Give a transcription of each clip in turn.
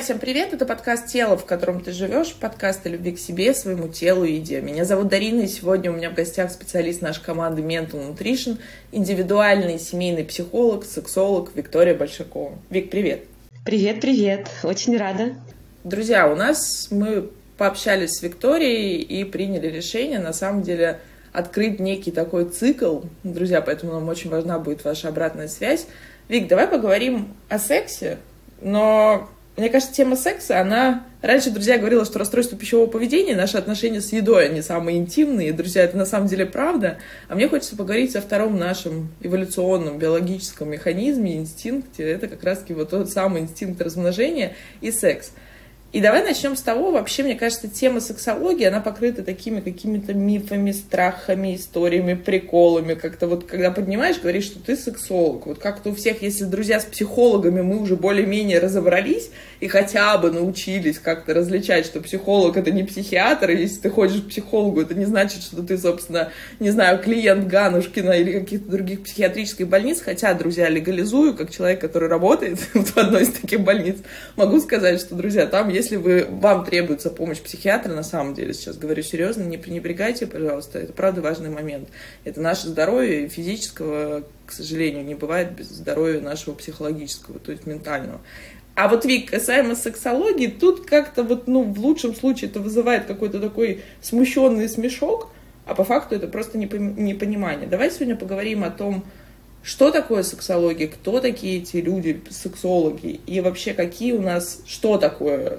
Друзья, всем привет! Это подкаст «Тело, в котором ты живешь», подкаст о любви к себе, своему телу и еде. Меня зовут Дарина, и сегодня у меня в гостях специалист нашей команды Mental Nutrition, индивидуальный семейный психолог, сексолог Виктория Большакова. Вик, привет! Привет, привет! Очень рада. Друзья, у нас мы пообщались с Викторией и приняли решение, на самом деле, открыть некий такой цикл. Друзья, поэтому нам очень важна будет ваша обратная связь. Вик, давай поговорим о сексе, но мне кажется, тема секса, она... Раньше, друзья, говорила, что расстройство пищевого поведения, наши отношения с едой, они самые интимные. Друзья, это на самом деле правда. А мне хочется поговорить о втором нашем эволюционном биологическом механизме, инстинкте. Это как раз-таки вот тот самый инстинкт размножения и секс. И давай начнем с того, вообще, мне кажется, тема сексологии, она покрыта такими какими-то мифами, страхами, историями, приколами. Как-то вот, когда поднимаешь, говоришь, что ты сексолог. Вот как-то у всех, если друзья с психологами, мы уже более-менее разобрались и хотя бы научились как-то различать, что психолог это не психиатр, и если ты ходишь к психологу, это не значит, что ты, собственно, не знаю, клиент Ганушкина или каких-то других психиатрических больниц. Хотя, друзья, легализую, как человек, который работает в одной из таких больниц, могу сказать, что, друзья, там если вы, вам требуется помощь психиатра, на самом деле, сейчас говорю серьезно, не пренебрегайте, пожалуйста, это правда важный момент. Это наше здоровье физического, к сожалению, не бывает без здоровья нашего психологического, то есть ментального. А вот, Вик, касаемо сексологии, тут как-то вот, ну, в лучшем случае это вызывает какой-то такой смущенный смешок, а по факту это просто непонимание. Давай сегодня поговорим о том, что такое сексология, кто такие эти люди, сексологи, и вообще какие у нас, что такое,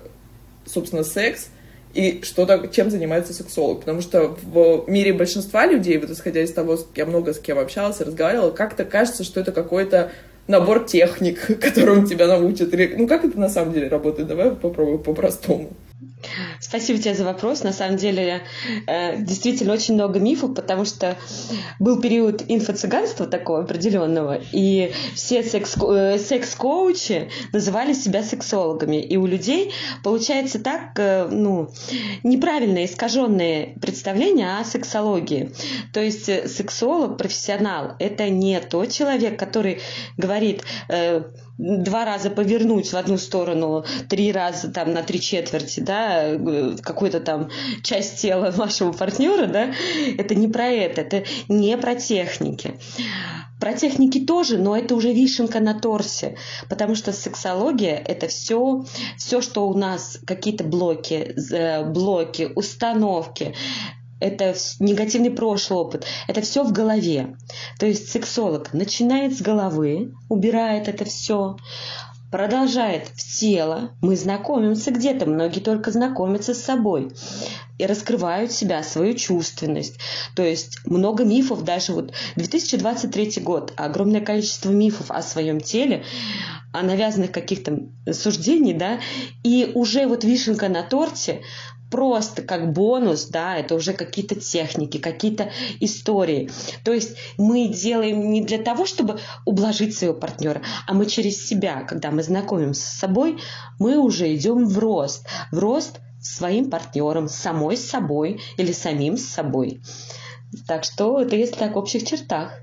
собственно, секс, и что так, чем занимается сексолог. Потому что в мире большинства людей, вот исходя из того, я много с кем общалась и разговаривала, как-то кажется, что это какой-то набор техник, которым тебя научат. Ну, как это на самом деле работает? Давай попробуем по-простому. Спасибо тебе за вопрос. На самом деле, э, действительно очень много мифов, потому что был период инфо-цыганства такого определенного, и все секс- э, секс-коучи называли себя сексологами. И у людей получается так, э, ну, неправильное, искаженное представление о сексологии. То есть сексолог, профессионал, это не тот человек, который говорит два раза повернуть в одну сторону, три раза там на три четверти, да, какую-то там часть тела вашего партнера, да, это не про это, это не про техники. Про техники тоже, но это уже вишенка на торсе, потому что сексология – это все, все, что у нас какие-то блоки, блоки, установки, это негативный прошлый опыт, это все в голове. То есть сексолог начинает с головы, убирает это все, продолжает в тело. Мы знакомимся где-то, многие только знакомятся с собой и раскрывают себя, свою чувственность. То есть много мифов, даже вот 2023 год, огромное количество мифов о своем теле, о навязанных каких-то суждений, да, и уже вот вишенка на торте просто как бонус, да, это уже какие-то техники, какие-то истории. То есть мы делаем не для того, чтобы ублажить своего партнера, а мы через себя, когда мы знакомимся с собой, мы уже идем в рост, в рост своим партнером, самой собой или самим с собой. Так что это если так в общих чертах.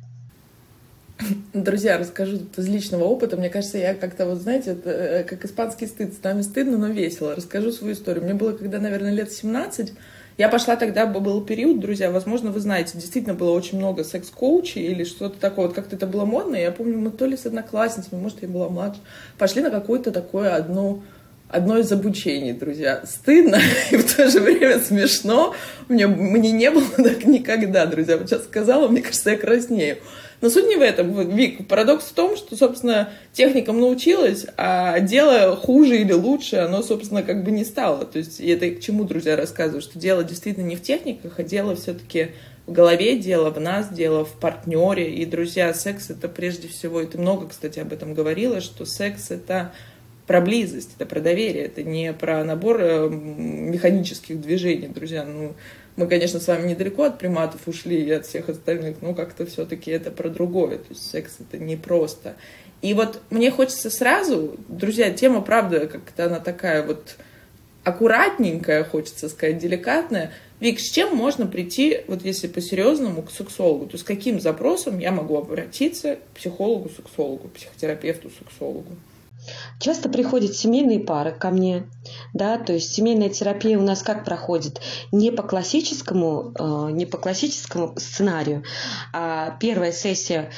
Друзья, расскажу из личного опыта. Мне кажется, я как-то, вот знаете, это э, как испанский стыд. С нами стыдно, но весело. Расскажу свою историю. Мне было, когда, наверное, лет 17. Я пошла тогда, был период, друзья, возможно, вы знаете, действительно было очень много секс-коучей или что-то такое, вот как-то это было модно. Я помню, мы то ли с одноклассницами, может, я была младше, пошли на какое-то такое одно одно из обучений, друзья. Стыдно и в то же время смешно. Мне, мне не было так никогда, друзья. Вот сейчас сказала, мне кажется, я краснею. Но суть не в этом. Вик, парадокс в том, что, собственно, техникам научилась, а дело хуже или лучше, оно, собственно, как бы не стало. То есть, это к чему, друзья, рассказываю, что дело действительно не в техниках, а дело все-таки в голове, дело в нас, дело в партнере. И, друзья, секс это прежде всего, и ты много, кстати, об этом говорила, что секс это про близость, это про доверие, это не про набор э, механических движений, друзья. Ну, мы, конечно, с вами недалеко от приматов ушли и от всех остальных, но как-то все-таки это про другое. То есть секс это не просто. И вот мне хочется сразу, друзья, тема, правда, как-то она такая вот аккуратненькая, хочется сказать, деликатная. Вик, с чем можно прийти, вот если по-серьезному, к сексологу? То есть каким запросом я могу обратиться к психологу, сексологу, психотерапевту, сексологу? Часто приходят семейные пары ко мне, да, то есть семейная терапия у нас как проходит? Не по классическому, э, не по классическому сценарию, а первая сессия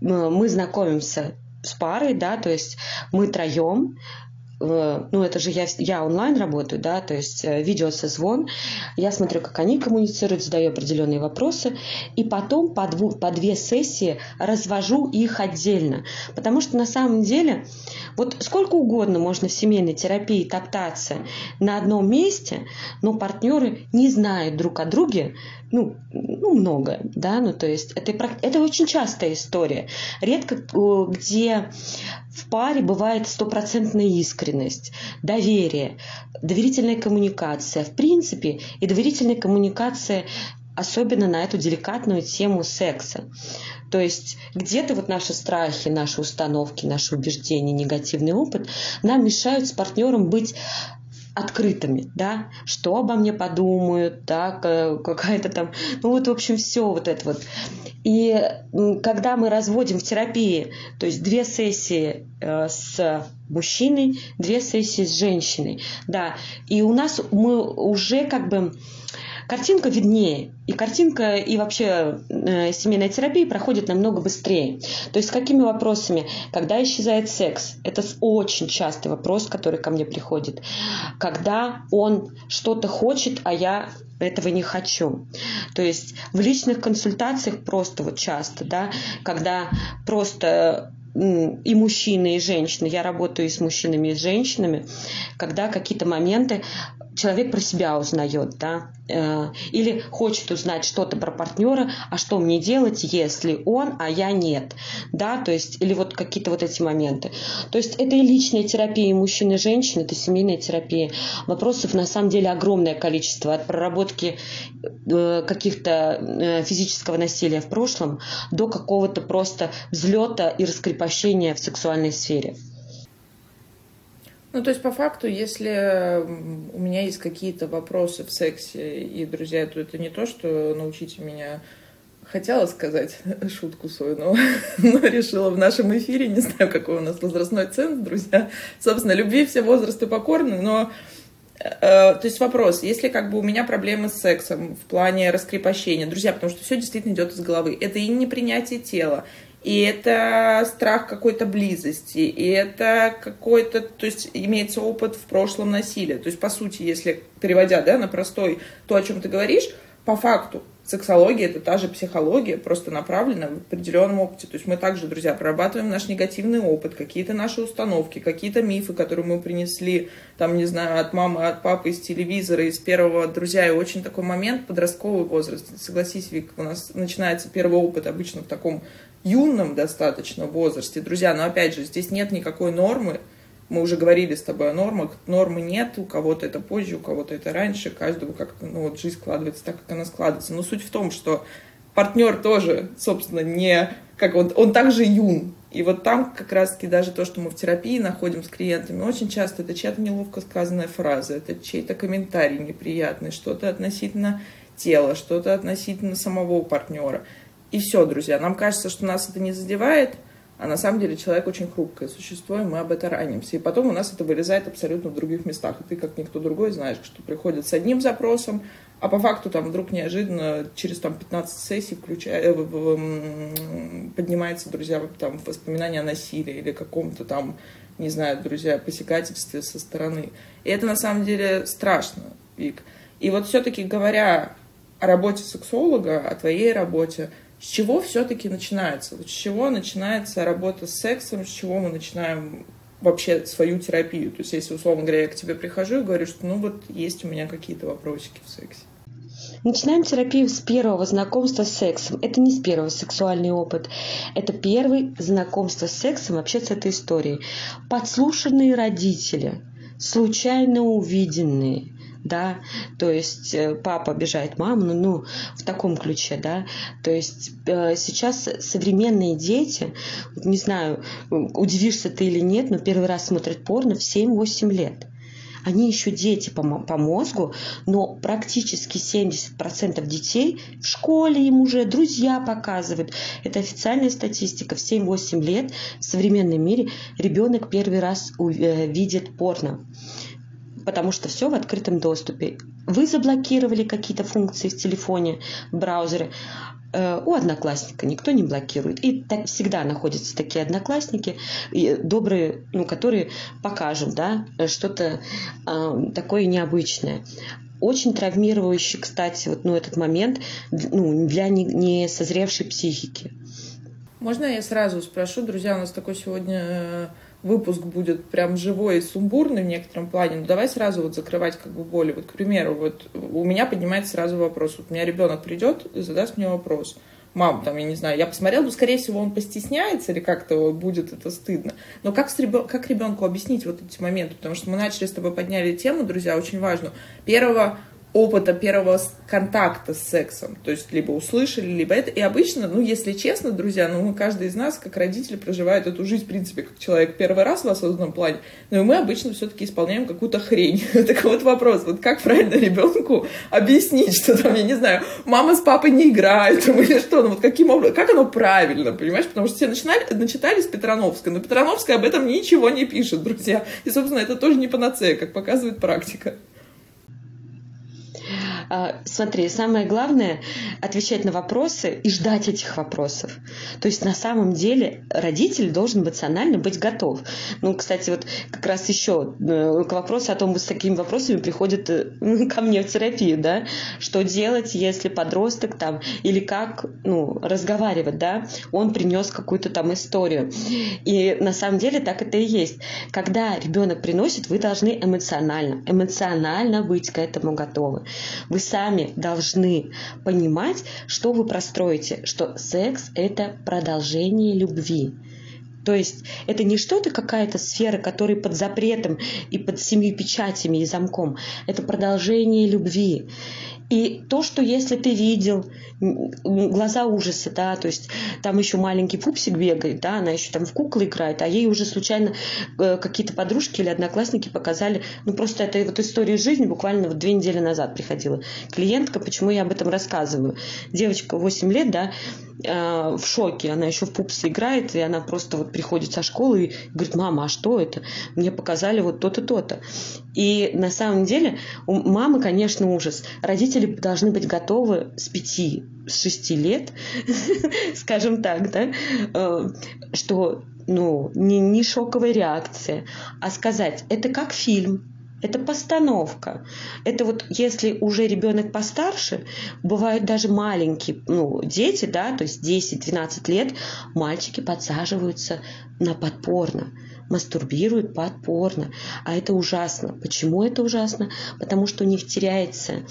мы знакомимся с парой, да, то есть мы троем, Э, ну, это же я, я онлайн работаю, да, то есть э, видеосозвон, я смотрю, как они коммуницируют, задаю определенные вопросы, и потом по, дву, по две сессии развожу их отдельно. Потому что на самом деле, вот сколько угодно можно в семейной терапии топтаться на одном месте, но партнеры не знают друг о друге, ну, ну много, да, ну, то есть это, это очень частая история. Редко где в паре бывает стопроцентная искренность, доверие, доверительная коммуникация. В принципе, и доверительная коммуникация особенно на эту деликатную тему секса. То есть где-то вот наши страхи, наши установки, наши убеждения, негативный опыт нам мешают с партнером быть открытыми, да, что обо мне подумают, да, какая-то там, ну вот, в общем, все вот это вот. И когда мы разводим в терапии, то есть две сессии э, с мужчиной, две сессии с женщиной, да, и у нас мы уже как бы картинка виднее. И картинка, и вообще э, семейная терапия проходит намного быстрее. То есть с какими вопросами? Когда исчезает секс? Это очень частый вопрос, который ко мне приходит. Когда он что-то хочет, а я этого не хочу. То есть в личных консультациях просто вот часто, да, когда просто и мужчины, и женщины, я работаю и с мужчинами, и с женщинами, когда какие-то моменты человек про себя узнает, да, э, или хочет узнать что-то про партнера, а что мне делать, если он, а я нет, да, то есть, или вот какие-то вот эти моменты. То есть это и личная терапия и мужчин и женщин, это семейная терапия. Вопросов на самом деле огромное количество, от проработки э, каких-то э, физического насилия в прошлом до какого-то просто взлета и раскрепощения в сексуальной сфере. Ну, то есть, по факту, если у меня есть какие-то вопросы в сексе и друзья, то это не то, что научите меня хотела сказать шутку свою, но, но решила в нашем эфире, не знаю, какой у нас возрастной ценз, друзья. Собственно, любви все возрасты покорны, но э, то есть вопрос, если как бы у меня проблемы с сексом в плане раскрепощения, друзья, потому что все действительно идет из головы, это и непринятие тела, и это страх какой-то близости, и это какой-то, то есть имеется опыт в прошлом насилия. То есть, по сути, если переводя да, на простой то, о чем ты говоришь, по факту сексология это та же психология, просто направлена в определенном опыте. То есть мы также, друзья, прорабатываем наш негативный опыт, какие-то наши установки, какие-то мифы, которые мы принесли, там, не знаю, от мамы, от папы, из телевизора, из первого, друзья, и очень такой момент, подростковый возраст. Согласись, Вик, у нас начинается первый опыт обычно в таком юном достаточно возрасте, друзья, но опять же, здесь нет никакой нормы, мы уже говорили с тобой о нормах, нормы нет, у кого-то это позже, у кого-то это раньше, каждого как ну, вот жизнь складывается так, как она складывается. Но суть в том, что партнер тоже, собственно, не как он, он также юн. И вот там как раз-таки даже то, что мы в терапии находим с клиентами, очень часто это чья-то неловко сказанная фраза, это чей-то комментарий неприятный, что-то относительно тела, что-то относительно самого партнера. И все, друзья, нам кажется, что нас это не задевает, а на самом деле человек очень хрупкое существо, и мы об этом ранимся. И потом у нас это вылезает абсолютно в других местах. И ты, как никто другой, знаешь, что приходит с одним запросом, а по факту там вдруг неожиданно через там 15 сессий включая, э, поднимается, друзья, там воспоминания о насилии или каком-то там, не знаю, друзья, посягательстве со стороны. И это на самом деле страшно, Вик. И вот все-таки говоря о работе сексолога, о твоей работе, с чего все-таки начинается? С чего начинается работа с сексом, с чего мы начинаем вообще свою терапию? То есть, если, условно говоря, я к тебе прихожу и говорю, что ну вот есть у меня какие-то вопросики в сексе. Начинаем терапию с первого знакомства с сексом. Это не с первого сексуальный опыт. Это первый знакомство с сексом вообще с этой историей. Подслушанные родители, случайно увиденные, да, то есть э, папа обижает маму, ну, ну в таком ключе, да, то есть э, сейчас современные дети, не знаю, удивишься ты или нет, но первый раз смотрят порно в 7-8 лет. Они еще дети по, по мозгу, но практически 70% детей в школе им уже друзья показывают. Это официальная статистика. В 7-8 лет в современном мире ребенок первый раз э, видит порно потому что все в открытом доступе. Вы заблокировали какие-то функции в телефоне, в браузере, Э, у одноклассника никто не блокирует. И так всегда находятся такие одноклассники, добрые, ну, которые покажут да, что-то э, такое необычное. Очень травмирующий, кстати, вот, ну, этот момент ну, для несозревшей психики. Можно я сразу спрошу, друзья, у нас такой сегодня э, выпуск будет прям живой и сумбурный в некотором плане, но давай сразу вот закрывать как бы боли. Вот, к примеру, вот у меня поднимается сразу вопрос. Вот у меня ребенок придет и задаст мне вопрос. Мам, там, я не знаю, я посмотрел, ну, скорее всего, он постесняется или как-то будет это стыдно. Но как, с ребен... как ребенку объяснить вот эти моменты? Потому что мы начали с тобой подняли тему, друзья, очень важную. Первого опыта первого контакта с сексом. То есть либо услышали, либо это. И обычно, ну, если честно, друзья, ну, мы, каждый из нас, как родители, проживает эту жизнь, в принципе, как человек первый раз в осознанном плане. Но и мы обычно все-таки исполняем какую-то хрень. так вот вопрос, вот как правильно ребенку объяснить, что там, я не знаю, мама с папой не играют, или что, ну, вот каким образом, как оно правильно, понимаешь? Потому что все начинали, начитали с Петрановской, но Петрановская об этом ничего не пишет, друзья. И, собственно, это тоже не панацея, как показывает практика. А, смотри, самое главное отвечать на вопросы и ждать этих вопросов. То есть на самом деле родитель должен эмоционально быть готов. Ну, кстати, вот как раз еще э, к вопросу о том, с такими вопросами приходят э, ко мне в терапию, да, что делать, если подросток там, или как, ну, разговаривать, да, он принес какую-то там историю. И на самом деле так это и есть. Когда ребенок приносит, вы должны эмоционально, эмоционально быть к этому готовы. Вы сами должны понимать, что вы простроите, что секс – это продолжение любви. То есть это не что-то какая-то сфера, которая под запретом и под семью печатями и замком. Это продолжение любви. И то, что если ты видел глаза ужаса, да, то есть там еще маленький пупсик бегает, да, она еще там в куклы играет, а ей уже случайно э, какие-то подружки или одноклассники показали, ну просто это вот история жизни буквально вот две недели назад приходила клиентка, почему я об этом рассказываю. Девочка 8 лет, да, э, в шоке, она еще в пупсе играет, и она просто вот приходит со школы и говорит, мама, а что это? Мне показали вот то-то, то-то. И на самом деле у мамы, конечно, ужас. Родители должны быть готовы с пяти, с шести лет, скажем так, да, э, что ну, не, не шоковая реакция, а сказать, это как фильм, это постановка. Это вот если уже ребенок постарше, бывают даже маленькие ну, дети, да, то есть 10-12 лет, мальчики подсаживаются на подпорно мастурбируют подпорно. А это ужасно. Почему это ужасно? Потому что у них теряется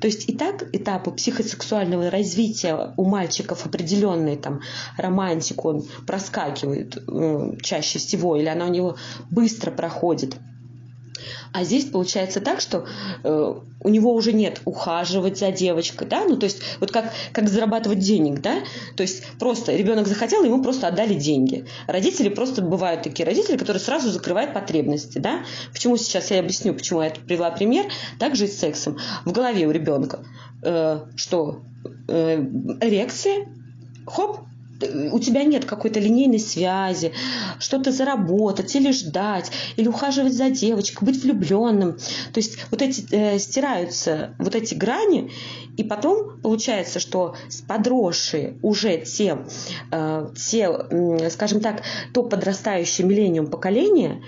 то есть и так этапы психосексуального развития у мальчиков определенные, там, романтику он проскакивает э, чаще всего, или она у него быстро проходит. А здесь получается так, что э, у него уже нет ухаживать за девочкой, да, ну то есть вот как, как зарабатывать денег, да, то есть просто ребенок захотел, ему просто отдали деньги. Родители просто бывают такие родители, которые сразу закрывают потребности, да. Почему сейчас я объясню, почему я привела пример, также и с сексом. В голове у ребенка э, что э, эрекция, хоп, у тебя нет какой-то линейной связи, что-то заработать или ждать, или ухаживать за девочкой, быть влюбленным. То есть вот эти э, стираются вот эти грани, и потом получается, что подросшие уже те, э, те, скажем так, то подрастающее миллениум поколение,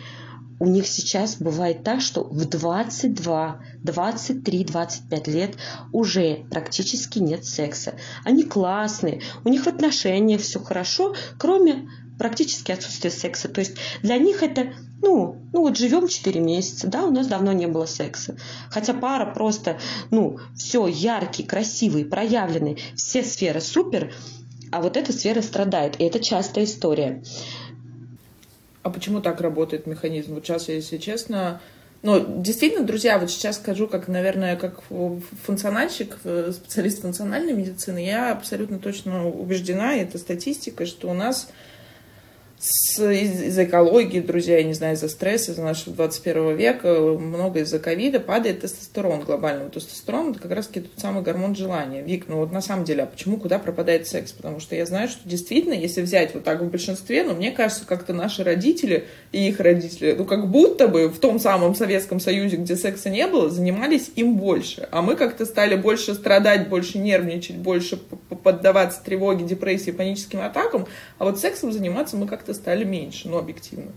у них сейчас бывает так, что в 22, 23, 25 лет уже практически нет секса. Они классные, у них в отношениях все хорошо, кроме практически отсутствия секса. То есть для них это, ну, ну вот живем 4 месяца, да, у нас давно не было секса. Хотя пара просто, ну, все яркий, красивый, проявленный, все сферы супер, а вот эта сфера страдает. И это частая история. А почему так работает механизм? Вот сейчас, если честно, ну, действительно, друзья, вот сейчас скажу, как, наверное, как функциональщик, э, специалист функциональной медицины, я абсолютно точно убеждена, и это статистика, что у нас с, из, из экологии, друзья, я не знаю, из-за стресса, из-за нашего 21 века, много из-за ковида падает тестостерон глобально. Тестостерон – это как раз тот самый гормон желания. Вик, ну вот на самом деле, а почему, куда пропадает секс? Потому что я знаю, что действительно, если взять вот так в большинстве, ну, мне кажется, как-то наши родители и их родители, ну, как будто бы в том самом Советском Союзе, где секса не было, занимались им больше. А мы как-то стали больше страдать, больше нервничать, больше поддаваться тревоге, депрессии, паническим атакам, а вот сексом заниматься мы как-то стали меньше, ну, объективно.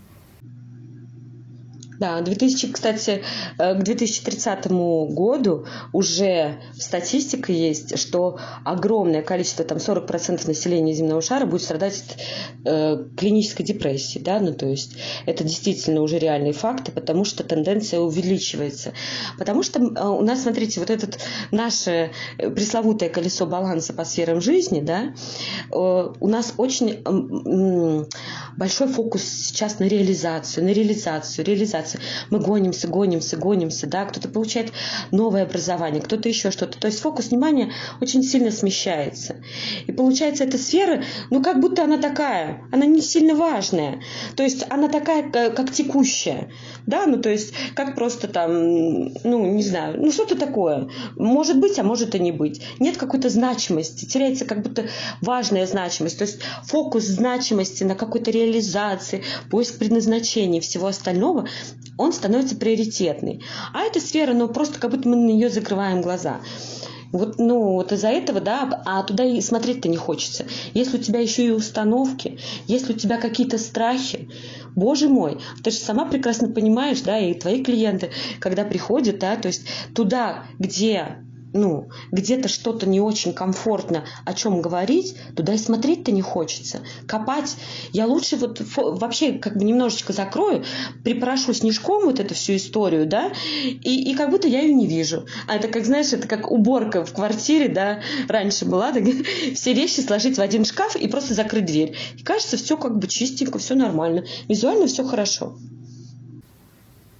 Да, 2000, кстати, э, к 2030 году уже статистика есть, что огромное количество, там 40% населения земного шара будет страдать от э, клинической депрессии, да, ну то есть это действительно уже реальные факты, потому что тенденция увеличивается. Потому что э, у нас, смотрите, вот это наше пресловутое колесо баланса по сферам жизни, да, э, у нас очень э, большой фокус сейчас на реализацию, на реализацию, реализацию реализации. Мы гонимся, гонимся, гонимся, да, кто-то получает новое образование, кто-то еще что-то. То есть фокус внимания очень сильно смещается. И получается эта сфера, ну как будто она такая, она не сильно важная. То есть она такая, как текущая, да, ну то есть как просто там, ну не знаю, ну что-то такое. Может быть, а может и не быть. Нет какой-то значимости, теряется как будто важная значимость. То есть фокус значимости на какой-то реализации, поиск предназначения всего остального он становится приоритетный. А эта сфера, ну, просто как будто мы на нее закрываем глаза. Вот, ну, вот из-за этого, да, а туда и смотреть-то не хочется. Если у тебя еще и установки, если у тебя какие-то страхи, боже мой, ты же сама прекрасно понимаешь, да, и твои клиенты, когда приходят, да, то есть туда, где ну, где-то что-то не очень комфортно о чем говорить, туда и смотреть-то не хочется. Копать, я лучше вот вообще как бы немножечко закрою, припорошу снежком вот эту всю историю, да, и, и как будто я ее не вижу. А это как, знаешь, это как уборка в квартире, да, раньше была, так, все вещи сложить в один шкаф и просто закрыть дверь. И кажется, все как бы чистенько, все нормально. Визуально все хорошо.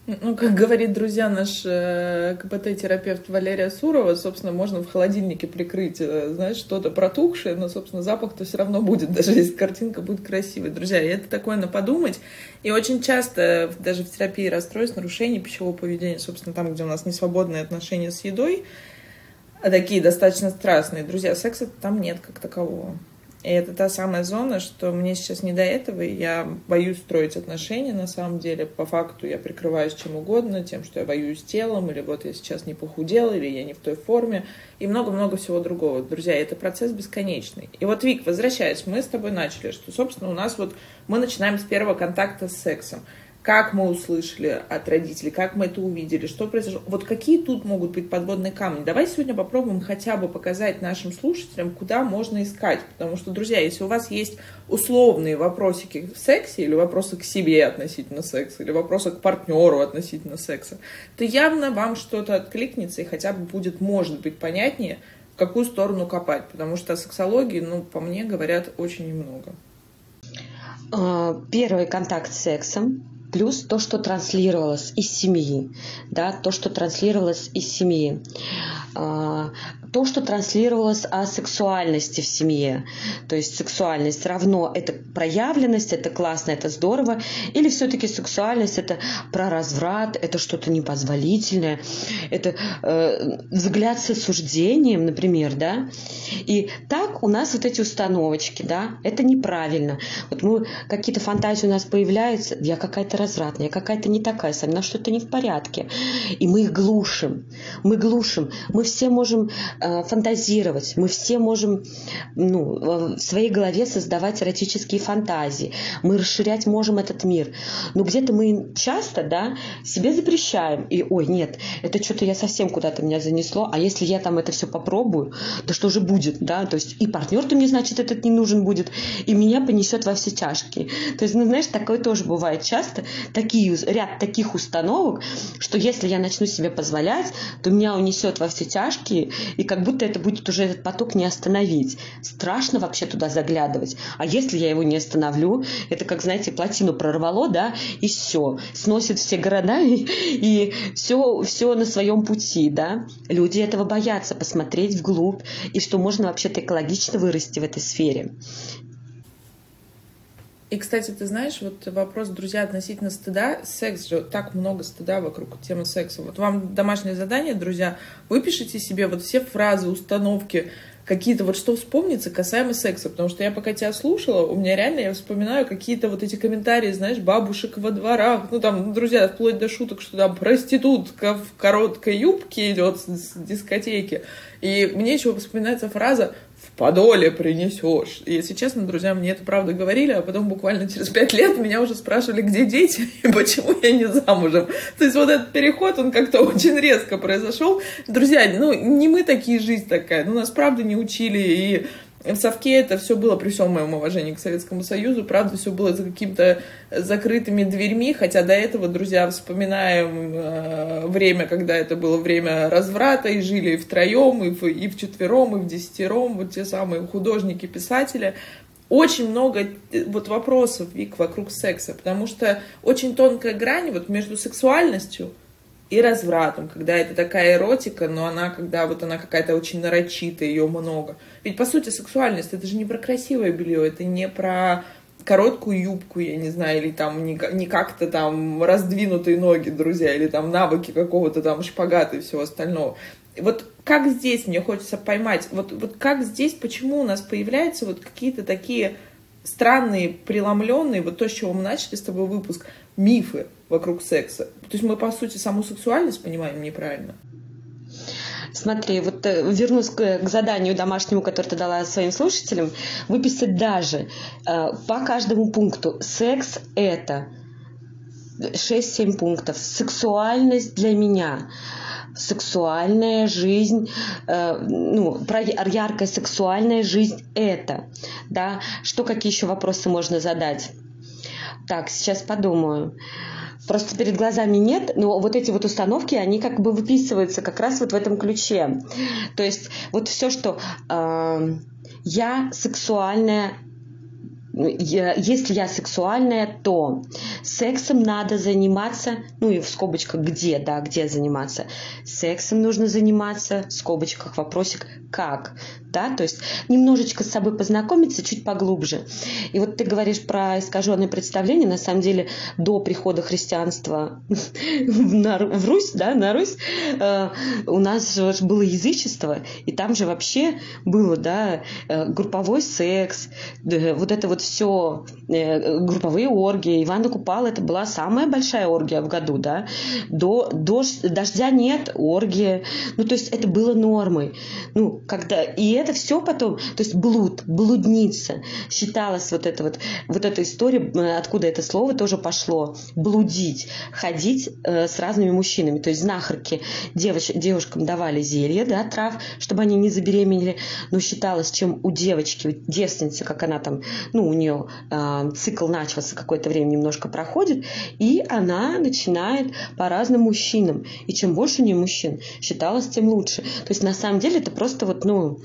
Ну, как говорит, друзья, наш э, КПТ-терапевт Валерия Сурова, собственно, можно в холодильнике прикрыть, э, знаешь, что-то протухшее, но, собственно, запах-то все равно будет, даже если картинка будет красивой. Друзья, и это такое на подумать. И очень часто, даже в терапии расстройств, нарушений пищевого поведения, собственно, там, где у нас несвободные отношения с едой, а такие достаточно страстные, друзья, секса там нет как такового. И это та самая зона, что мне сейчас не до этого, и я боюсь строить отношения на самом деле. По факту я прикрываюсь чем угодно, тем, что я боюсь телом, или вот я сейчас не похудела, или я не в той форме, и много-много всего другого. Друзья, это процесс бесконечный. И вот, Вик, возвращаясь, мы с тобой начали, что, собственно, у нас вот мы начинаем с первого контакта с сексом как мы услышали от родителей, как мы это увидели, что произошло. Вот какие тут могут быть подводные камни? Давай сегодня попробуем хотя бы показать нашим слушателям, куда можно искать. Потому что, друзья, если у вас есть условные вопросики в сексе или вопросы к себе относительно секса, или вопросы к партнеру относительно секса, то явно вам что-то откликнется и хотя бы будет, может быть, понятнее, в какую сторону копать. Потому что о сексологии, ну, по мне, говорят очень немного. А, первый контакт с сексом плюс то, что транслировалось из семьи, да, то, что транслировалось из семьи. А, то, что транслировалось о сексуальности в семье. То есть сексуальность равно это проявленность, это классно, это здорово, или все-таки сексуальность это про разврат, это что-то непозволительное, это э, взгляд с осуждением, например, да. И так у нас вот эти установочки, да, это неправильно. Вот мы какие-то фантазии у нас появляются, я какая-то развратная, какая-то не такая, со мной что-то не в порядке. И мы их глушим, мы глушим, мы все можем э, фантазировать, мы все можем ну, в своей голове создавать эротические фантазии, мы расширять можем этот мир. Но где-то мы часто да, себе запрещаем, и ой, нет, это что-то я совсем куда-то меня занесло, а если я там это все попробую, то что же будет, да, то есть и партнер-то мне, значит, этот не нужен будет, и меня понесет во все тяжкие. То есть, ну, знаешь, такое тоже бывает часто, такие, ряд таких установок, что если я начну себе позволять, то меня унесет во все тяжкие, и как будто это будет уже этот поток не остановить. Страшно вообще туда заглядывать. А если я его не остановлю, это как, знаете, плотину прорвало, да, и все, сносит все города и, и все, все на своем пути, да. Люди этого боятся, посмотреть вглубь, и что можно вообще-то экологично вырасти в этой сфере. И, кстати, ты знаешь, вот вопрос, друзья, относительно стыда, секс же, так много стыда вокруг темы секса. Вот вам домашнее задание, друзья, выпишите себе вот все фразы, установки, какие-то вот что вспомнится касаемо секса, потому что я пока тебя слушала, у меня реально, я вспоминаю какие-то вот эти комментарии, знаешь, бабушек во дворах, ну там, друзья, вплоть до шуток, что там проститутка в короткой юбке идет с дискотеки. И мне еще вспоминается фраза подоле принесешь. Если честно, друзья, мне это правда говорили, а потом буквально через пять лет меня уже спрашивали, где дети и почему я не замужем. То есть вот этот переход, он как-то очень резко произошел. Друзья, ну, не мы такие, жизнь такая. Ну, нас правда не учили, и в Совке это все было, при всем моем уважении к Советскому Союзу, правда, все было за какими-то закрытыми дверьми, хотя до этого, друзья, вспоминаем э, время, когда это было время разврата, и жили и втроем, и в, и в четвером, и в десятером, вот те самые художники, писатели. Очень много э, вот вопросов, Вик, вокруг секса, потому что очень тонкая грань вот между сексуальностью – и развратом, когда это такая эротика, но она, когда вот она какая-то очень нарочитая, ее много. Ведь, по сути, сексуальность, это же не про красивое белье, это не про короткую юбку, я не знаю, или там не, не как-то там раздвинутые ноги, друзья, или там навыки какого-то там шпагата и всего остального. Вот как здесь мне хочется поймать, вот, вот как здесь, почему у нас появляются вот какие-то такие странные, преломленные, вот то, с чего мы начали с тобой выпуск, мифы вокруг секса. То есть мы, по сути, саму сексуальность понимаем неправильно. Смотри, вот э, вернусь к, к заданию домашнему, которое ты дала своим слушателям, выписать даже э, по каждому пункту. Секс – это 6-7 пунктов. Сексуальность для меня сексуальная жизнь, э, ну, про яркая сексуальная жизнь это, да, что какие еще вопросы можно задать? Так, сейчас подумаю. Просто перед глазами нет, но вот эти вот установки, они как бы выписываются как раз вот в этом ключе. То есть вот все, что э, я сексуальная, если я сексуальная, то сексом надо заниматься, ну и в скобочках где, да, где заниматься. Сексом нужно заниматься, в скобочках вопросик, как да, то есть немножечко с собой познакомиться чуть поглубже. И вот ты говоришь про искаженное представление, на самом деле до прихода христианства в Русь, да, на Русь, э, у нас же было язычество, и там же вообще было, да, э, групповой секс, вот это вот все, э, групповые оргии. Ивана Купала это была самая большая оргия в году, да, до, до дождя нет, оргия, ну, то есть это было нормой. Ну, когда, и это все потом, то есть блуд, блудница, считалась вот эта вот, вот эта история, откуда это слово тоже пошло, блудить, ходить э, с разными мужчинами, то есть знахарки девоч, девушкам давали зелье, да, трав, чтобы они не забеременели, но считалось, чем у девочки, девственницы, как она там, ну, нее э, цикл начался какое-то время, немножко проходит, и она начинает по разным мужчинам, и чем больше у нее мужчин, считалось, тем лучше. То есть на самом деле это просто вот, ну,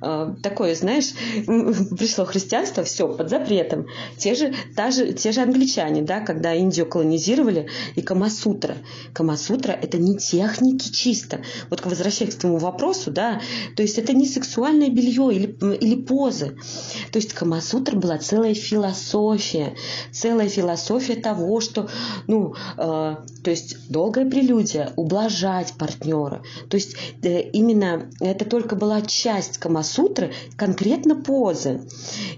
Э, такое, знаешь, пришло христианство, все, под запретом. Те же, та же, те же англичане, да, когда Индию колонизировали, и Камасутра. Камасутра – это не техники чисто. Вот возвращаясь к твоему вопросу, да, то есть это не сексуальное белье или, или позы. То есть Камасутра была целая философия, целая философия того, что, ну, э, то есть долгая прелюдия, ублажать партнера. То есть э, именно это только была часть Камасутры конкретно позы.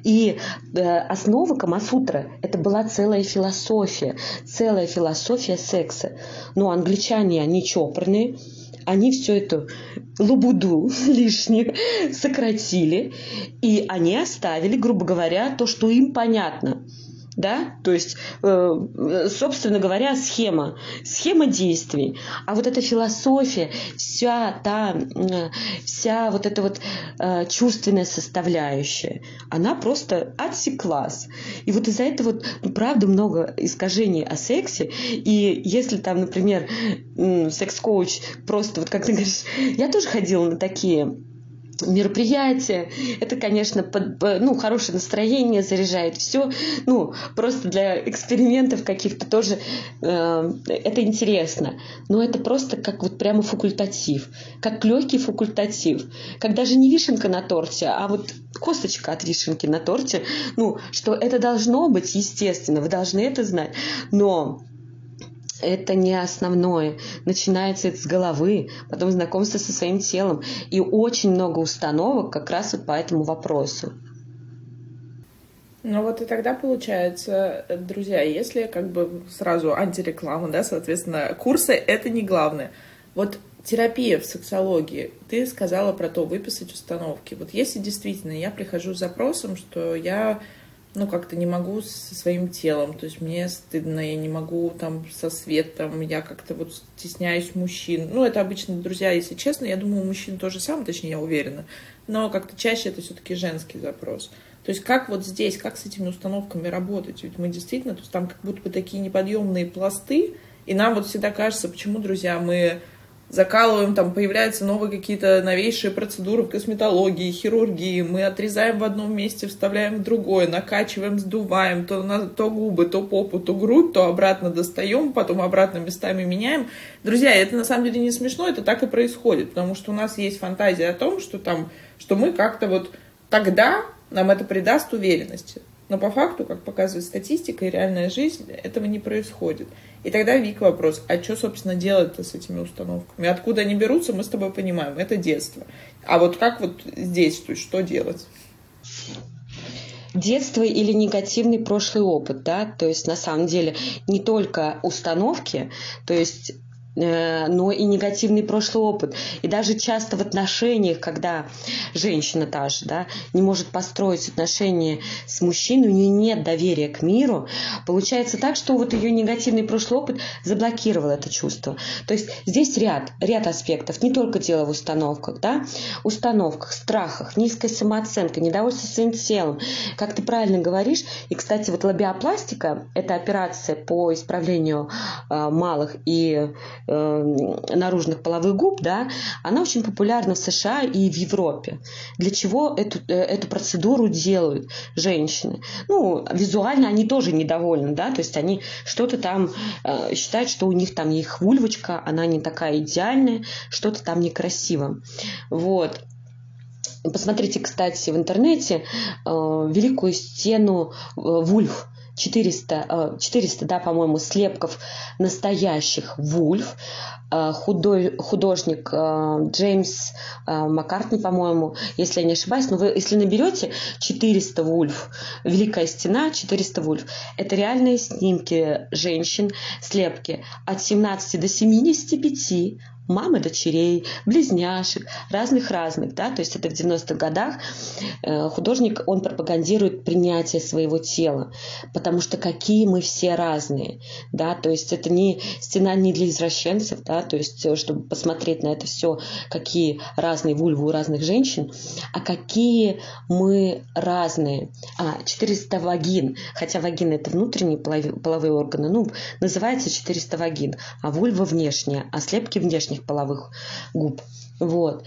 И э, основа Камасутры – это была целая философия, целая философия секса. Но англичане, они чопорные, они все это лабуду лишнюю сократили, и они оставили, грубо говоря, то, что им понятно – да, то есть, э, собственно говоря, схема, схема действий. А вот эта философия, вся та, вся вот эта вот э, чувственная составляющая, она просто отсеклась. И вот из-за этого, вот, ну, правда, много искажений о сексе. И если там, например, секс-коуч просто, вот как ты говоришь, я тоже ходила на такие мероприятие. Это, конечно, под, ну, хорошее настроение заряжает. Все, ну, просто для экспериментов каких-то тоже э, это интересно. Но это просто как вот прямо факультатив, как легкий факультатив. Как даже не вишенка на торте, а вот косточка от вишенки на торте. Ну, что это должно быть, естественно, вы должны это знать. Но это не основное. Начинается это с головы, потом знакомство со своим телом. И очень много установок как раз вот по этому вопросу. Ну вот и тогда получается, друзья, если как бы сразу антиреклама, да, соответственно, курсы — это не главное. Вот терапия в сексологии, ты сказала про то, выписать установки. Вот если действительно я прихожу с запросом, что я ну, как-то не могу со своим телом, то есть мне стыдно, я не могу там со светом, я как-то вот стесняюсь мужчин. Ну, это обычно, друзья, если честно, я думаю, у мужчин тоже самое, точнее, я уверена, но как-то чаще это все-таки женский запрос. То есть как вот здесь, как с этими установками работать? Ведь мы действительно, то есть там как будто бы такие неподъемные пласты, и нам вот всегда кажется, почему, друзья, мы закалываем, там появляются новые какие-то новейшие процедуры в косметологии, хирургии, мы отрезаем в одном месте, вставляем в другое, накачиваем, сдуваем, то, на, то губы, то попу, то грудь, то обратно достаем, потом обратно местами меняем. Друзья, это на самом деле не смешно, это так и происходит, потому что у нас есть фантазия о том, что там, что мы как-то вот тогда нам это придаст уверенности. Но по факту, как показывает статистика и реальная жизнь, этого не происходит. И тогда, Вик, вопрос, а что, собственно, делать-то с этими установками? Откуда они берутся, мы с тобой понимаем, это детство. А вот как вот здесь, то есть что делать? детство или негативный прошлый опыт, да, то есть на самом деле не только установки, то есть но и негативный прошлый опыт. И даже часто в отношениях, когда женщина та же да, не может построить отношения с мужчиной, у нее нет доверия к миру, получается так, что вот ее негативный прошлый опыт заблокировал это чувство. То есть здесь ряд, ряд аспектов, не только дело в установках, да, установках, страхах, низкая самооценка, недовольство своим телом, как ты правильно говоришь. И, кстати, вот лабиопластика – это операция по исправлению э, малых и э, наружных половых губ, да, она очень популярна в США и в Европе. Для чего эту, э, эту процедуру делают женщины? Ну, визуально они тоже недовольны, да, то есть они что-то там э, считают, что у них там их вульвочка, она не такая идеальная, что-то там некрасиво. Вот. Посмотрите, кстати, в интернете э, великую стену э, вульв 400, 400 э, да, по-моему, слепков настоящих вульф. Э, худой, художник э, Джеймс Маккартни, по-моему, если я не ошибаюсь, но вы, если наберете 400 вульф, Великая стена, 400 вульф, это реальные снимки женщин, слепки от 17 до 75, мамы дочерей, близняшек, разных-разных, да, то есть это в 90-х годах э, художник, он пропагандирует принятие своего тела, потому что какие мы все разные, да, то есть это не стена не для извращенцев, да, то есть э, чтобы посмотреть на это все, какие разные вульвы у разных женщин, а какие мы разные. А, 400 вагин, хотя вагин это внутренние половые органы, ну, называется 400 вагин, а вульва внешняя, а слепки внешние внешних половых губ. Вот.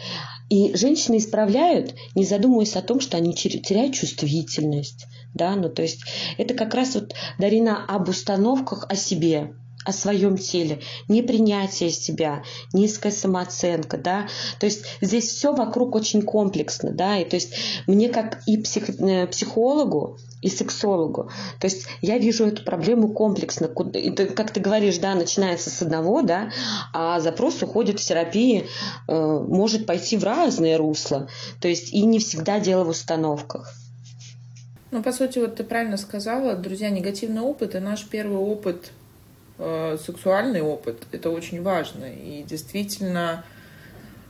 И женщины исправляют, не задумываясь о том, что они теряют чувствительность. Да? Ну, то есть это как раз вот, Дарина, об установках о себе о своем теле, непринятие себя, низкая самооценка, да, то есть здесь все вокруг очень комплексно, да, и то есть мне как и псих, э, психологу, и сексологу. То есть я вижу эту проблему комплексно. Как ты говоришь, да, начинается с одного, да, а запрос уходит в терапии, э, может пойти в разные русла. То есть и не всегда дело в установках. Ну, по сути, вот ты правильно сказала, друзья, негативный опыт и наш первый опыт сексуальный опыт. Это очень важно. И действительно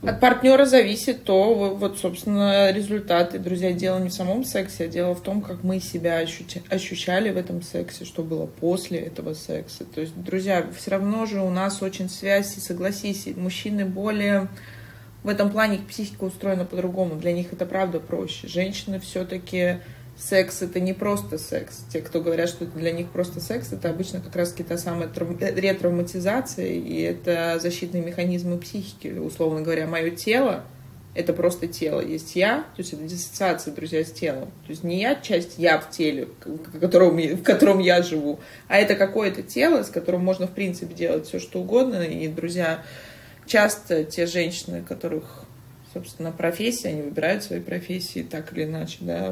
от партнера зависит то, вот, собственно, результаты. Друзья, дело не в самом сексе, а дело в том, как мы себя ощущали в этом сексе, что было после этого секса. То есть, друзья, все равно же у нас очень связь, и согласись, мужчины более в этом плане их психика устроена по-другому. Для них это правда проще. Женщины все-таки секс это не просто секс. Те, кто говорят, что для них просто секс, это обычно как раз та самая ретравматизация, и это защитные механизмы психики. Условно говоря, мое тело это просто тело. Есть я, то есть это диссоциация, друзья, с телом. То есть не я часть я в теле, в котором, в котором я живу, а это какое-то тело, с которым можно, в принципе, делать все, что угодно. И, друзья, часто те женщины, которых собственно, профессии, они выбирают свои профессии так или иначе, да,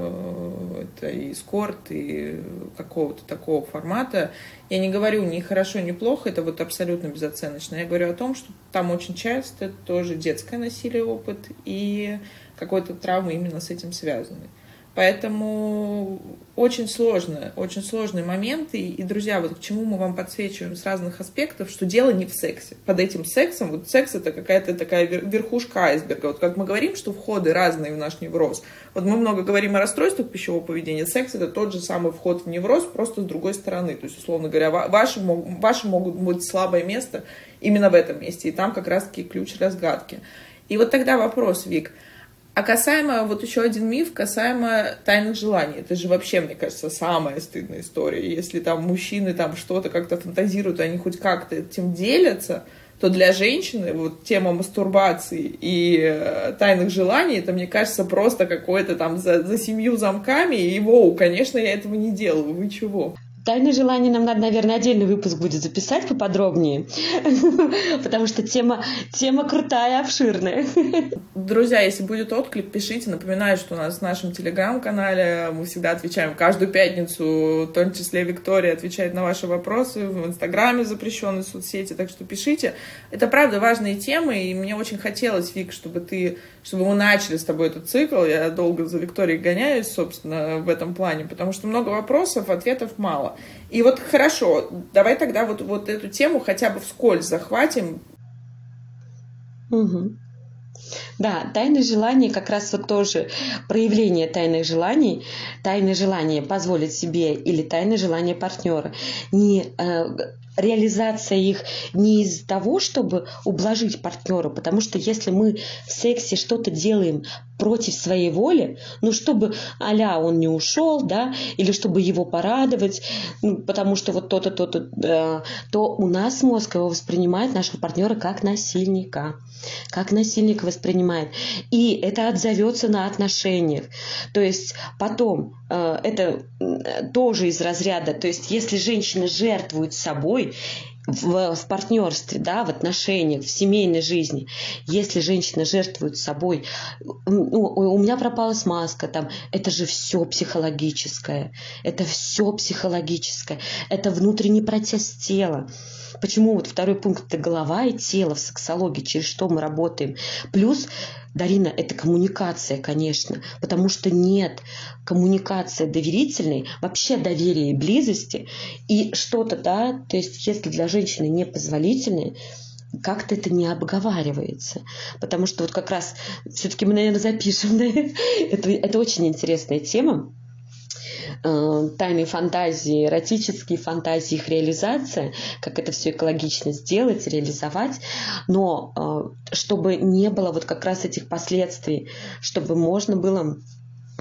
это и эскорт, и какого-то такого формата. Я не говорю ни хорошо, ни плохо, это вот абсолютно безоценочно. Я говорю о том, что там очень часто тоже детское насилие опыт и какой-то травмы именно с этим связаны. Поэтому очень сложно, очень сложные моменты. И, друзья, вот к чему мы вам подсвечиваем с разных аспектов, что дело не в сексе. Под этим сексом, вот секс это какая-то такая верхушка айсберга. Вот как мы говорим, что входы разные в наш невроз. Вот мы много говорим о расстройствах пищевого поведения. Секс это тот же самый вход в невроз, просто с другой стороны. То есть, условно говоря, ваши, ваши могут быть слабое место именно в этом месте. И там как раз-таки ключ разгадки. И вот тогда вопрос, Вик, а касаемо, вот еще один миф, касаемо тайных желаний. Это же вообще, мне кажется, самая стыдная история. Если там мужчины там что-то как-то фантазируют, они хоть как-то этим делятся, то для женщины вот тема мастурбации и э, тайных желаний, это, мне кажется, просто какое-то там за, за семью замками, и, воу, конечно, я этого не делаю, вы чего? Тайное желание нам надо, наверное, отдельный выпуск будет записать поподробнее, потому что тема, тема крутая, обширная. Друзья, если будет отклик, пишите. Напоминаю, что у нас в нашем телеграм-канале мы всегда отвечаем каждую пятницу, в том числе Виктория отвечает на ваши вопросы в Инстаграме запрещенной соцсети, так что пишите. Это правда важные темы, и мне очень хотелось, Вик, чтобы ты, чтобы мы начали с тобой этот цикл. Я долго за Викторией гоняюсь, собственно, в этом плане, потому что много вопросов, ответов мало. И вот хорошо, давай тогда вот, вот эту тему хотя бы вскользь захватим. Угу. Да, тайные желания как раз вот тоже проявление тайных желаний, тайное желание позволить себе или тайное желание партнера. Не э, реализация их не из того, чтобы ублажить партнера, потому что если мы в сексе что-то делаем против своей воли, ну, чтобы а он не ушел, да, или чтобы его порадовать, ну, потому что вот то-то, то-то, э, то у нас мозг его воспринимает нашего партнера как насильника, как насильник воспринимает. И это отзовется на отношениях. То есть потом это тоже из разряда, то есть если женщина жертвует собой, в, в партнерстве, да, в отношениях, в семейной жизни, если женщина жертвует собой, ну, у меня пропала смазка, там, это же все психологическое, это все психологическое, это внутренний протест тела. Почему вот второй пункт – это голова и тело в сексологии, через что мы работаем. Плюс Дарина, это коммуникация, конечно, потому что нет коммуникации доверительной, вообще доверия и близости, и что-то, да, то есть если для женщины непозволительное, как-то это не обговаривается. Потому что вот как раз все-таки мы, наверное, запишем. Да? это, это очень интересная тема. Э, тайные фантазии, эротические фантазии, их реализация, как это все экологично сделать, реализовать, но э, чтобы не было вот как раз этих последствий, чтобы можно было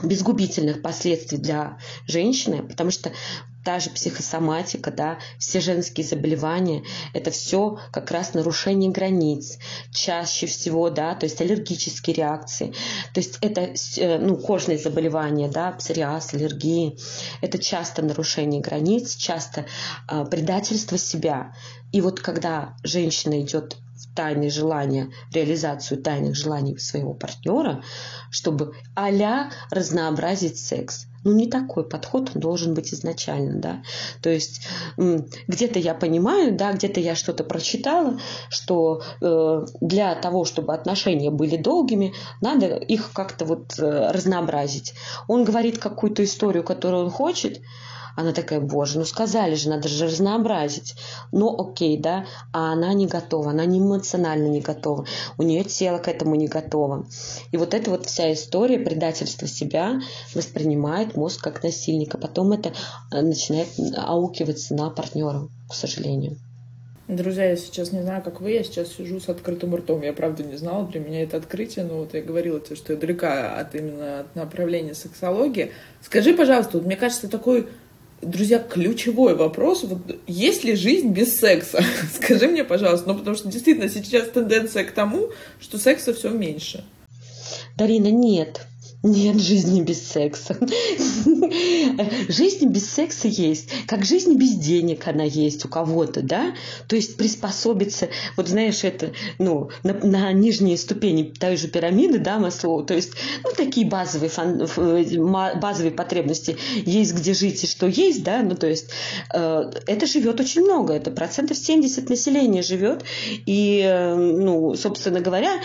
без губительных последствий для женщины, потому что та же психосоматика, да, все женские заболевания, это все как раз нарушение границ, чаще всего, да, то есть аллергические реакции, то есть это, э, ну, кожные заболевания, да, псориаз, аллергии, это часто нарушение границ, часто э, предательство себя. И вот когда женщина идет тайные желания, реализацию тайных желаний своего партнера, чтобы а разнообразить секс. Ну, не такой подход должен быть изначально, да. То есть где-то я понимаю, да, где-то я что-то прочитала, что э, для того, чтобы отношения были долгими, надо их как-то вот э, разнообразить. Он говорит какую-то историю, которую он хочет, она такая, боже, ну сказали же, надо же разнообразить. Ну окей, да, а она не готова, она не эмоционально не готова, у нее тело к этому не готово. И вот эта вот вся история предательства себя воспринимает мозг как насильника. Потом это э, начинает аукиваться на партнера, к сожалению. Друзья, я сейчас не знаю, как вы, я сейчас сижу с открытым ртом. Я правда не знала, для меня это открытие, но вот я говорила тебе, что я далека от именно от направления сексологии. Скажи, пожалуйста, вот мне кажется, такой друзья, ключевой вопрос, вот, есть ли жизнь без секса? Скажи мне, пожалуйста, ну потому что действительно сейчас тенденция к тому, что секса все меньше. Дарина, нет. Нет жизни без секса. Жизнь без секса есть. Как жизнь без денег она есть у кого-то, да? То есть приспособиться, вот знаешь, это, ну, на, на нижние ступени той же пирамиды, да, Маслоу, то есть, ну, такие базовые, фан, базовые потребности есть, где жить и что есть, да, ну, то есть, э, это живет очень много, это процентов 70 населения живет, и, э, ну, собственно говоря,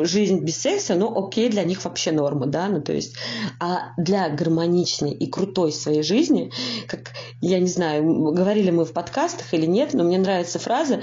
жизнь без секса, ну, окей, для них вообще норма, да, ну, то есть, а для гармоничной и крутой своей жизни, как, я не знаю, говорили мы в подкастах или нет, но мне нравится фраза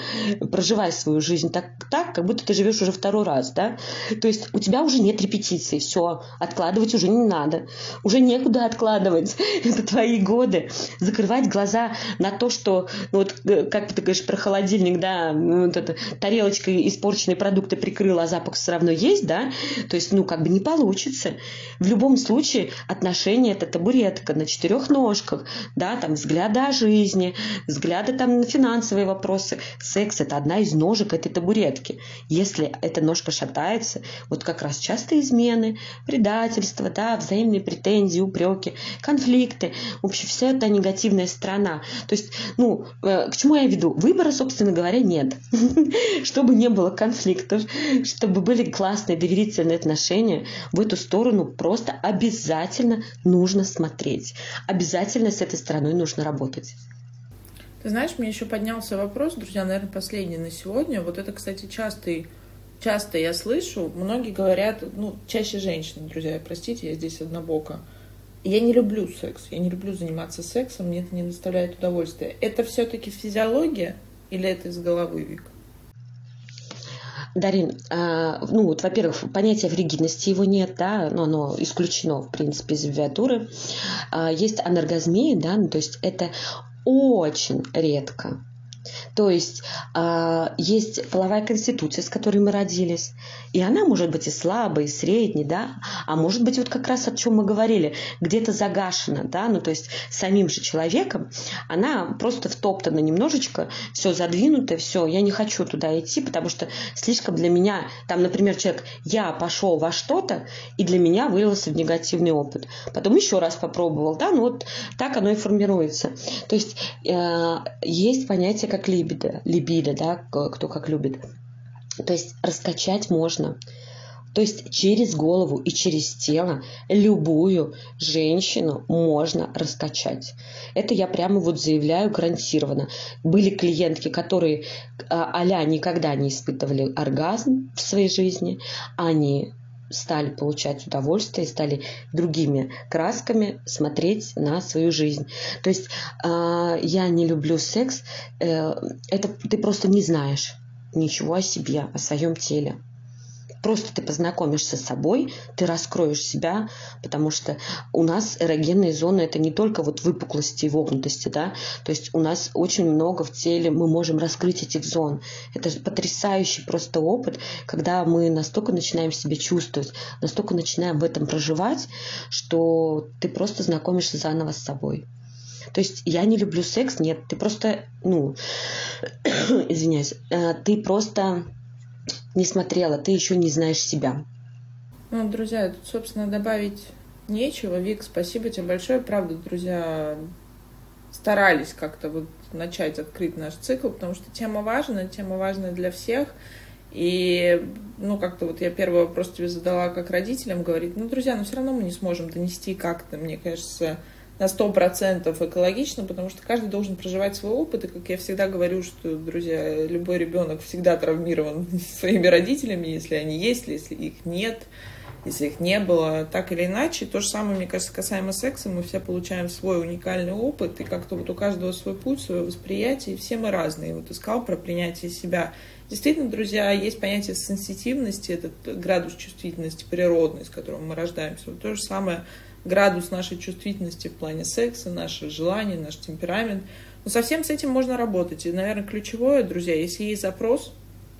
«проживай свою жизнь так, так, как будто ты живешь уже второй раз», да, то есть у тебя уже нет репетиции, все, откладывать уже не надо, уже некуда откладывать, это твои годы, закрывать глаза на то, что, ну, вот, э, как ты говоришь про холодильник, да, вот эта тарелочка испорченные продукты прикрыла, а запах все равно есть, да, то есть, ну, как бы не получится. В любом случае отношения – это табуретка на четырех ножках, да, там взгляды о жизни, взгляды там на финансовые вопросы. Секс – это одна из ножек этой табуретки. Если эта ножка шатается, вот как раз часто измены, предательство, да, взаимные претензии, упреки, конфликты, вообще вся эта негативная сторона. То есть, ну, э, к чему я веду? Выбора, собственно говоря, нет. Чтобы не было конфликтов, чтобы были классные доверительные отношения, в эту сторону просто обязательно нужно смотреть. Обязательно с этой стороной нужно работать. Ты знаешь, мне еще поднялся вопрос, друзья, наверное, последний на сегодня. Вот это, кстати, частый, часто я слышу, многие говорят, ну, чаще женщины, друзья, простите, я здесь однобока. Я не люблю секс, я не люблю заниматься сексом, мне это не доставляет удовольствия. Это все-таки физиология или это из головы, Вик? Дарин, а, ну вот, во-первых, понятия фригидности его нет, да, но оно исключено, в принципе, из абиатуры. А, есть анаргазмия, да, ну, то есть это очень редко. То есть э, есть половая конституция, с которой мы родились, и она может быть и слабой, и средней, да, а может быть вот как раз о чем мы говорили, где-то загашена, да, ну то есть самим же человеком, она просто втоптана немножечко, все задвинуто, все, я не хочу туда идти, потому что слишком для меня, там, например, человек, я пошел во что-то, и для меня вылился в негативный опыт. Потом еще раз попробовал, да, ну вот так оно и формируется. То есть э, есть понятие как либидо, либидо, да, кто как любит. То есть раскачать можно. То есть через голову и через тело любую женщину можно раскачать. Это я прямо вот заявляю гарантированно. Были клиентки, которые а никогда не испытывали оргазм в своей жизни. Они стали получать удовольствие, стали другими красками смотреть на свою жизнь. То есть э, я не люблю секс, э, это ты просто не знаешь ничего о себе, о своем теле. Просто ты познакомишься с собой, ты раскроешь себя, потому что у нас эрогенные зоны это не только вот выпуклости и вогнутости, да, то есть у нас очень много в теле, мы можем раскрыть этих зон. Это потрясающий просто опыт, когда мы настолько начинаем себя чувствовать, настолько начинаем в этом проживать, что ты просто знакомишься заново с собой. То есть я не люблю секс, нет, ты просто, ну, извиняюсь, э, ты просто не смотрела, ты еще не знаешь себя. Ну, друзья, тут, собственно, добавить нечего. Вик, спасибо тебе большое. Правда, друзья, старались как-то вот начать открыть наш цикл, потому что тема важная, тема важная для всех. И, ну, как-то вот я первый вопрос тебе задала как родителям, говорит, ну, друзья, ну, все равно мы не сможем донести как-то, мне кажется, на сто процентов экологично, потому что каждый должен проживать свой опыт. И как я всегда говорю, что, друзья, любой ребенок всегда травмирован своими родителями, если они есть, если их нет, если их не было, так или иначе. То же самое, мне кажется, касаемо секса. Мы все получаем свой уникальный опыт, и как-то вот у каждого свой путь, свое восприятие, и все мы разные. Вот искал про принятие себя. Действительно, друзья, есть понятие сенситивности, этот градус чувствительности природный, с которым мы рождаемся. Вот то же самое градус нашей чувствительности в плане секса, наши желания, наш темперамент. Но совсем с этим можно работать. И, наверное, ключевое, друзья, если есть запрос,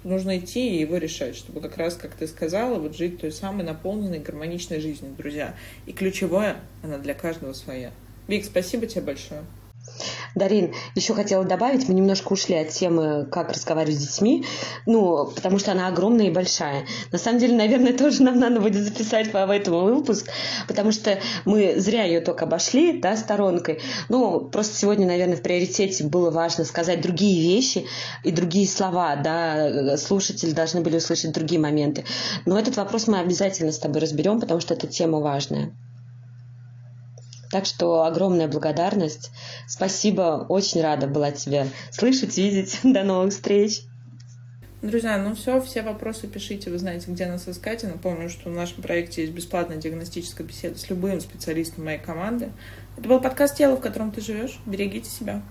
нужно идти и его решать, чтобы как раз, как ты сказала, вот жить той самой наполненной, гармоничной жизнью, друзья. И ключевое, она для каждого своя. Вик, спасибо тебе большое. Дарин, еще хотела добавить, мы немножко ушли от темы, как разговаривать с детьми, ну, потому что она огромная и большая. На самом деле, наверное, тоже нам надо будет записать по этому выпуск, потому что мы зря ее только обошли, да, сторонкой. Ну, просто сегодня, наверное, в приоритете было важно сказать другие вещи и другие слова, да, слушатели должны были услышать другие моменты. Но этот вопрос мы обязательно с тобой разберем, потому что эта тема важная. Так что огромная благодарность. Спасибо, очень рада была тебя слышать, видеть. До новых встреч. Друзья, ну все, все вопросы пишите, вы знаете, где нас искать. Я напомню, что в нашем проекте есть бесплатная диагностическая беседа с любым специалистом моей команды. Это был подкаст «Тело, в котором ты живешь». Берегите себя.